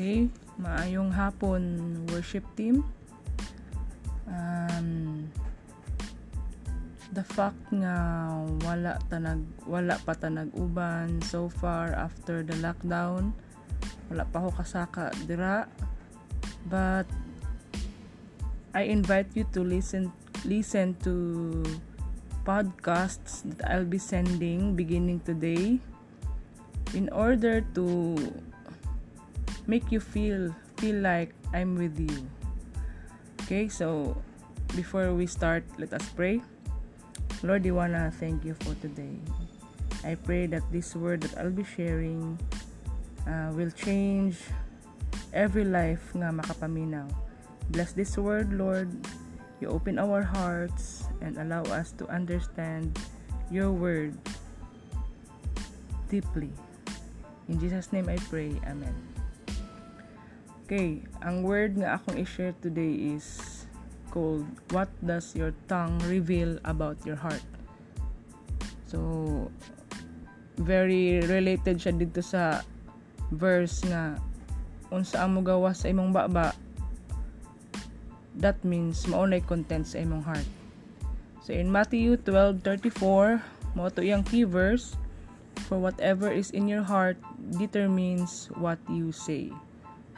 Okay, maayong hapon worship team. Um, the fact nga wala tanag wala pa tanag uban so far after the lockdown wala pa ako kasaka dira but I invite you to listen listen to podcasts that I'll be sending beginning today in order to make you feel feel like I'm with you. Okay, so before we start, let us pray. Lord, I wanna thank you for today. I pray that this word that I'll be sharing uh, will change every life nga makapaminaw. Bless this word, Lord. You open our hearts and allow us to understand your word deeply. In Jesus' name I pray. Amen. Okay, ang word nga akong i-share today is called What Does Your Tongue Reveal About Your Heart? So, very related siya dito sa verse nga unsa ang gawa sa imong baba that means maunay content sa imong heart. So in Matthew 12:34, mo to iyang key verse, for whatever is in your heart determines what you say.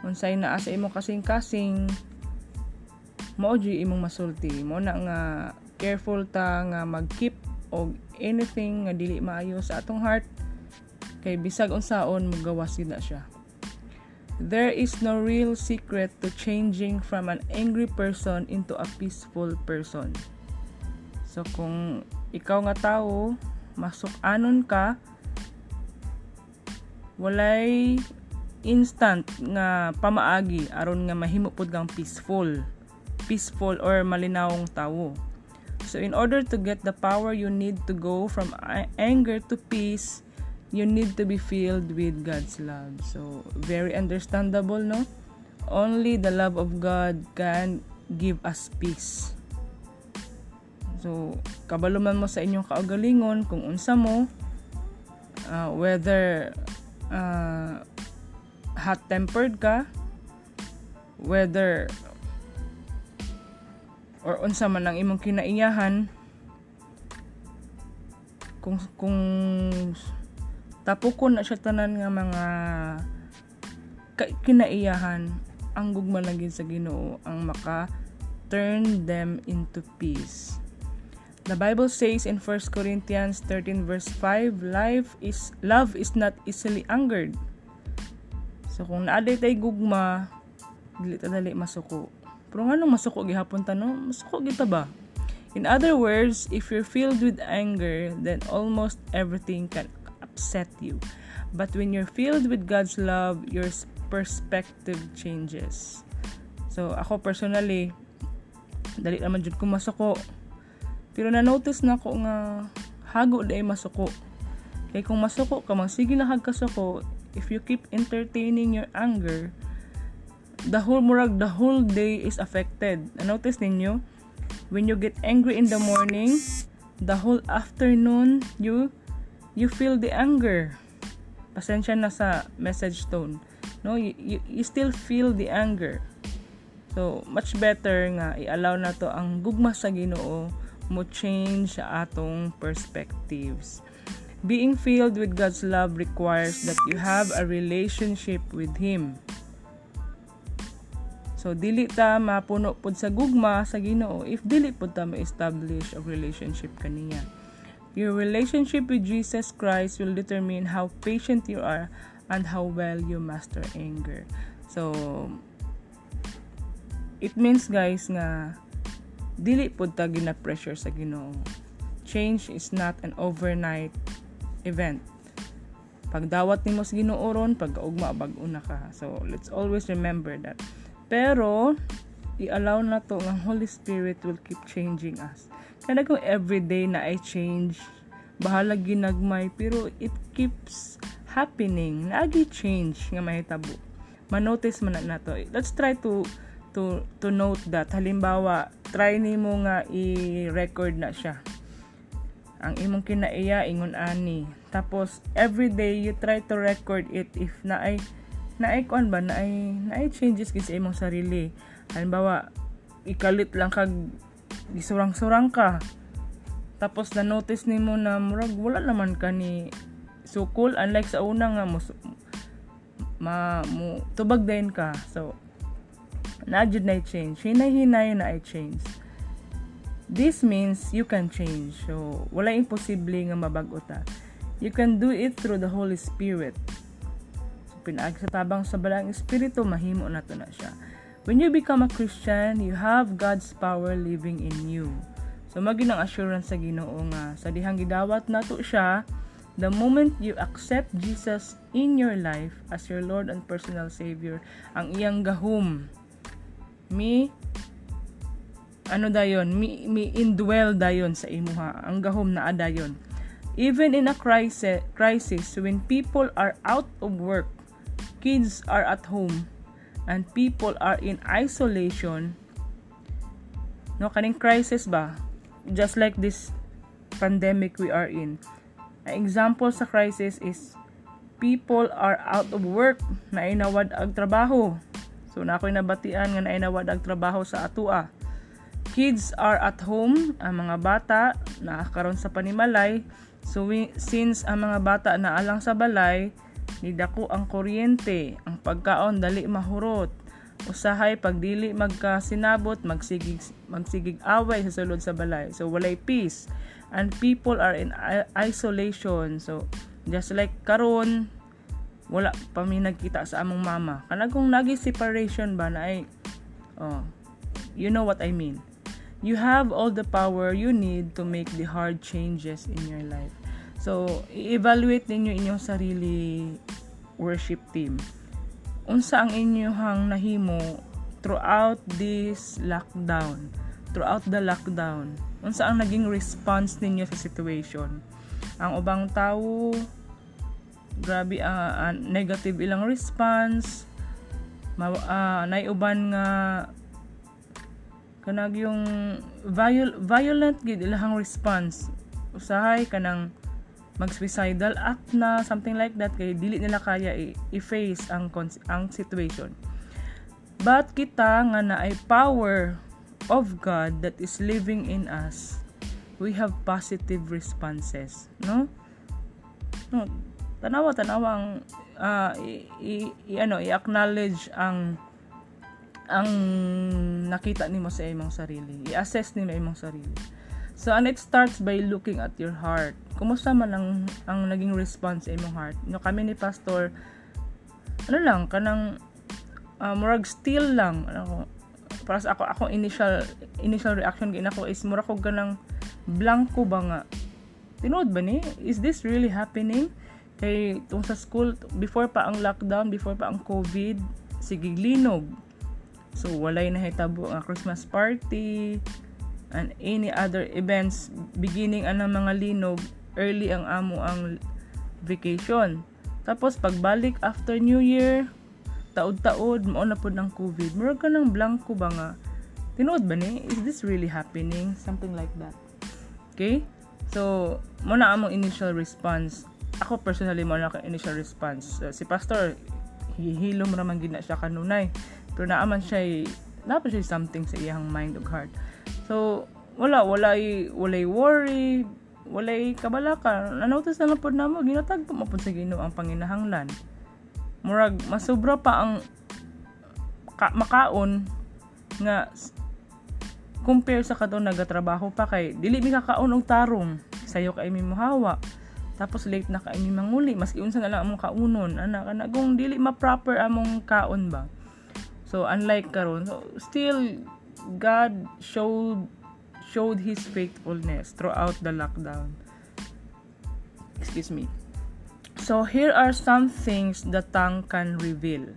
Unsay naa sa imong kasing-kasing, mao imong masulti. Mo na nga careful ta nga mag-keep og anything nga dili maayo sa atong heart kay bisag unsaon magawas gid siya. There is no real secret to changing from an angry person into a peaceful person. So kung ikaw nga tao, masuk-anon ka, walay instant nga pamaagi aron nga mahimo pud kang peaceful. Peaceful or malinawong tawo. So in order to get the power you need to go from anger to peace, you need to be filled with God's love. So, very understandable, no? Only the love of God can give us peace. So, kabaluman mo sa inyong kaugalingon kung unsa mo, uh, whether uh, hot-tempered ka, whether or unsa man ang imong kinaiyahan, kung kung tapukon na siya tanan nga mga kinaiyahan ang gugma lagi sa Ginoo ang maka turn them into peace. The Bible says in 1 Corinthians 13 verse 5, life is love is not easily angered. So kung naaday tay gugma, dili ta dali masuko. Pero nga nung masuko gihapon ta no, masuko kita ba? In other words, if you're filled with anger, then almost everything can upset you. But when you're filled with God's love, your perspective changes. So, ako personally, dali naman jud ko masuko. Pero na-notice na ko nga hago day masuko. Kay kung masuko ka, sige na hagkasuko, if you keep entertaining your anger, the whole murag the whole day is affected. Na-notice ninyo? When you get angry in the morning, the whole afternoon you you feel the anger. Pasensya na sa message tone. No, you, you, you still feel the anger. So, much better nga i-allow na to ang gugma sa Ginoo mo change sa atong perspectives. Being filled with God's love requires that you have a relationship with Him. So, dili ta mapuno pud sa gugma sa Ginoo if dili pud ta ma-establish a relationship kaniya. Your relationship with Jesus Christ will determine how patient you are and how well you master anger. So, it means guys nga dili pud ta gina pressure sa Ginoo. Change is not an overnight event. Pagdawat nimo sa Ginoo ron, pag-ugma bag-una ka. So, let's always remember that. Pero i-allow na to ng Holy Spirit will keep changing us. Kada kung everyday na I change, bahala ginagmay, pero it keeps happening. Naagi change nga mahitabo. Manotice man na to. Let's try to to to note that halimbawa try nimo nga i-record na siya ang imong kinaiya ingon ani. Tapos every day you try to record it. If na ay naay kuan ba naay naay changes gid sa imong sarili. Halimbawa ikalit lang kag gisurang-surang ka. Tapos na notice nimo na murag wala naman ka ni sukol unlike sa una nga mo ma mo tubag din ka. So na jud na change. Hinay-hinay na i change this means you can change. So wala imposible nga mabag-o ta. You can do it through the Holy Spirit. Pinaag sa tabang sa balang espiritu mahimo na to na siya. When you become a Christian you have God's power living in you. So maging ang assurance sa Ginoo nga sa dihang gidawat nato siya the moment you accept Jesus in your life as your Lord and personal Savior ang iyang gahom mi ano dayon mi, mi indwell dayon sa imuha ang gahom na adayon even in a crisis crisis when people are out of work kids are at home and people are in isolation no kaning crisis ba? Just like this pandemic we are in. An example sa crisis is people are out of work na inawad ag trabaho. So na ako'y nabatian nga na inawad ag trabaho sa atua kids are at home ang mga bata na karon sa panimalay. So since ang mga bata na alang sa balay ni dako ang kuryente ang pagkaon dali mahurot. Usahay pagdili magkasinabot magsigig magsigig away sa sulod sa balay. So walay peace. And people are in isolation. So just like karon wala pa mi nagkita sa among mama. Kanagong nagi separation ba na ay oh you know what I mean you have all the power you need to make the hard changes in your life So, i-evaluate ninyo inyong sarili worship team. Unsa ang inyong nahimo throughout this lockdown? Throughout the lockdown. Unsa ang naging response ninyo sa situation? Ang ubang tao grabe uh, uh, negative ilang response ma uh, naiuban nga kanag yung viol violent gid ilang response usahay kanang mag-suicidal act na, something like that, kay dili nila kaya i-face ang, ang situation. But kita nga na ay power of God that is living in us, we have positive responses, no? No, tanawa tanawa ang uh, i, i, i, ano, i-acknowledge ang ang nakita nimo sa imong sarili. I-assess nimo imong sarili. So, and it starts by looking at your heart. Kumusta man ang, ang naging response sa imong heart? No, kami ni Pastor, ano lang, kanang uh, murag still lang. Ano, para sa ako, ako initial initial reaction gina ko is murag ko ganang blanco ba nga. Tinood ba ni? Is this really happening? Kay tung sa school, before pa ang lockdown, before pa ang COVID, sige linog. So, walay na hitabo ang Christmas party, and any other events beginning ang mga linog early ang amo ang vacation. Tapos pagbalik after new year taod-taod mao na pod ng covid. Murag ka ng blanco ba nga? Tinuod ba ni? Is this really happening? Something like that. Okay? So mo na among initial response. Ako personally mo na ka initial response. Uh, si pastor hihilom raman gid na siya kanunay pero naaman siya dapat siya something sa iyang mind ug heart So, wala, walay, walay worry, walay kabalaka. Nanotos na lang po na mo, ginatag po mapun sa Ginoo ang panginahanglan. Murag, masobra pa ang ka, makaon nga compare sa kadto nagatrabaho pa kay dili mi kakaon og tarong sayo kay mi mohawa tapos late na kay mi manguli maski unsa na lang among kaunon ana kana kung dili ma proper among kaon ba so unlike karon so still God showed showed his faithfulness throughout the lockdown. Excuse me. So here are some things the tongue can reveal.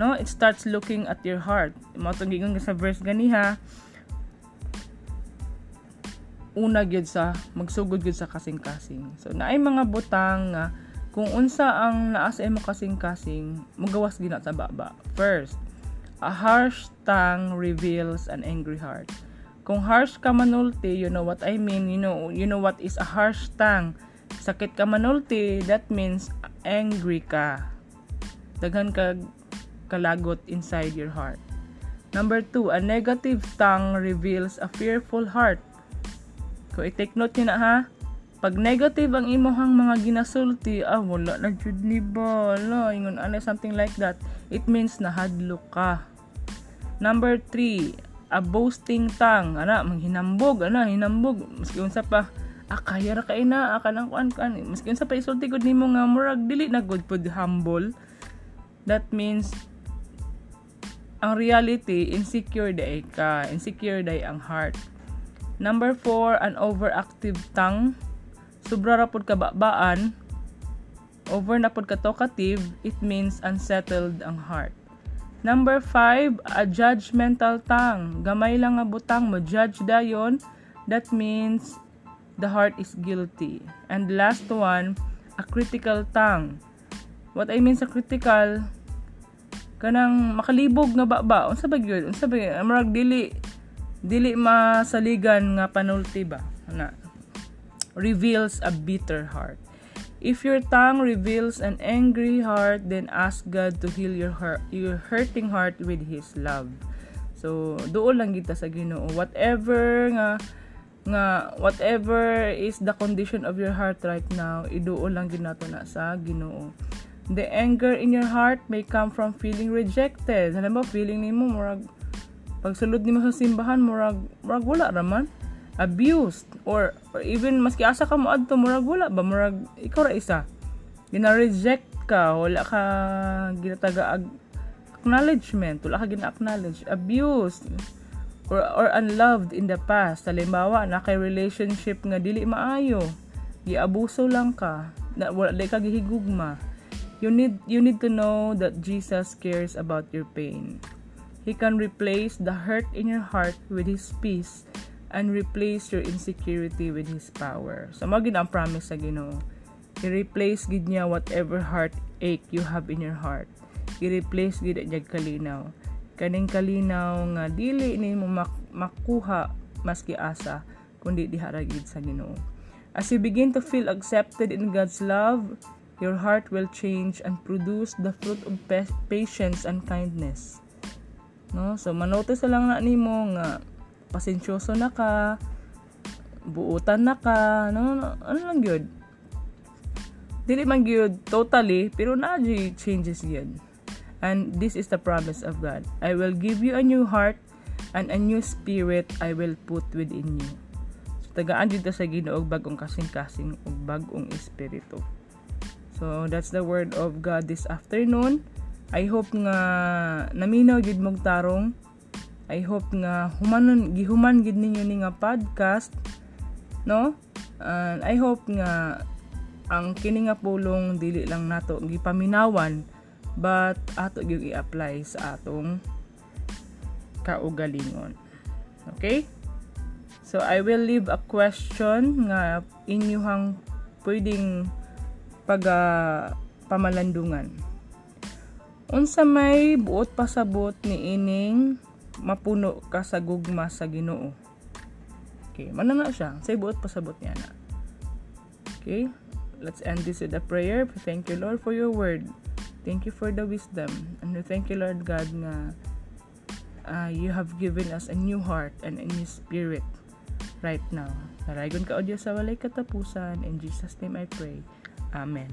No, it starts looking at your heart. Mo gingon sa verse ganiha. Una gyud sa magsugod gyud sa kasing-kasing. So naay mga butang nga kung unsa ang naa sa imo kasing-kasing, mugawas gina sa baba. First, A harsh tongue reveals an angry heart. Kung harsh ka manulti, you know what I mean, you know, you know what is a harsh tongue. Sakit ka manulti, that means angry ka. daghan kag kalagot inside your heart. Number two, a negative tongue reveals a fearful heart. Kung i-take note nyo na ha, pag negative ang imohang mga ginasulti, ah, wala na jud ni ba, ala, ingon ano, something like that, it means nahadlo ka. Number three, a boasting tongue, ana, manghinambog, ana, hinambog, maski unsa pa, ah, kaya ra kay na, aka nang kuan kan, maski unsa pa isulti gud nimo nga murag dili na good pud humble. That means ang reality, insecure day ka. Insecure day ang heart. Number four, an overactive tongue. Sobra ra pud kababaan. Over na pud ka talkative, it means unsettled ang heart. Number five, a judgmental tongue. Gamay lang nga butang mo, judge dayon. That means the heart is guilty. And last one, a critical tongue. What I mean sa critical, kanang makalibog nga baba unsa ba gyud unsa ba murag dili dili masaligan nga panulti ba na reveals a bitter heart. If your tongue reveals an angry heart then ask God to heal your heart your hurting heart with his love. So doon lang kita sa Ginoo. Whatever nga nga whatever is the condition of your heart right now iduol lang ginato na sa Ginoo. The anger in your heart may come from feeling rejected. Halimbawa, feeling nimo murag pagsulod nimo sa simbahan murag murag wala raman abused or or even maski asa ka mo adto murag wala ba? Murag ikaw ra isa. Gina-reject ka wala ka ginataga ag acknowledgement wala ka gina-acknowledge. Abused or, or unloved in the past. Halimbawa na kay relationship nga dili maayo. Giabuso lang ka. Na wala ka gihigugma. You need you need to know that Jesus cares about your pain. He can replace the hurt in your heart with his peace and replace your insecurity with his power. So mo ang promise sa Ginoo. I-replace gid niya whatever heartache you have in your heart. I-replace gid niya kalinaw. Kaning kalinaw nga dili nimo mak- makuha maski asa kundi diha ra gid sa Ginoo. As you begin to feel accepted in God's love, your heart will change and produce the fruit of patience and kindness. No? So, manotice lang na nimo nga pasensyoso na ka, buutan na ka, no? Ano lang gyud? Dili man gyud totally, pero na changes gyud. And this is the promise of God. I will give you a new heart and a new spirit I will put within you. So, tagaan dito sa Ginoo bagong kasing-kasing ug bagong espiritu. So, that's the word of God this afternoon. I hope nga naminaw jud mong tarong. I hope nga humanon gihuman gid ninyo ni nga podcast, no? And I hope nga ang kini nga pulong dili lang nato gipaminawan but ato gyud i-apply sa atong kaugalingon. Okay? So I will leave a question nga inyuhang pwedeng pag uh, pamalandungan. Unsa may buot pasabot ni ining mapuno ka sa gugma sa Ginoo. Okay, mana na siya. Say buot pasabot niya na. Okay? Let's end this with a prayer. Thank you Lord for your word. Thank you for the wisdom. And thank you Lord God nga uh, you have given us a new heart and a new spirit right now. Naragon ka o Diyos sa walay katapusan. In Jesus' name I pray. Amen.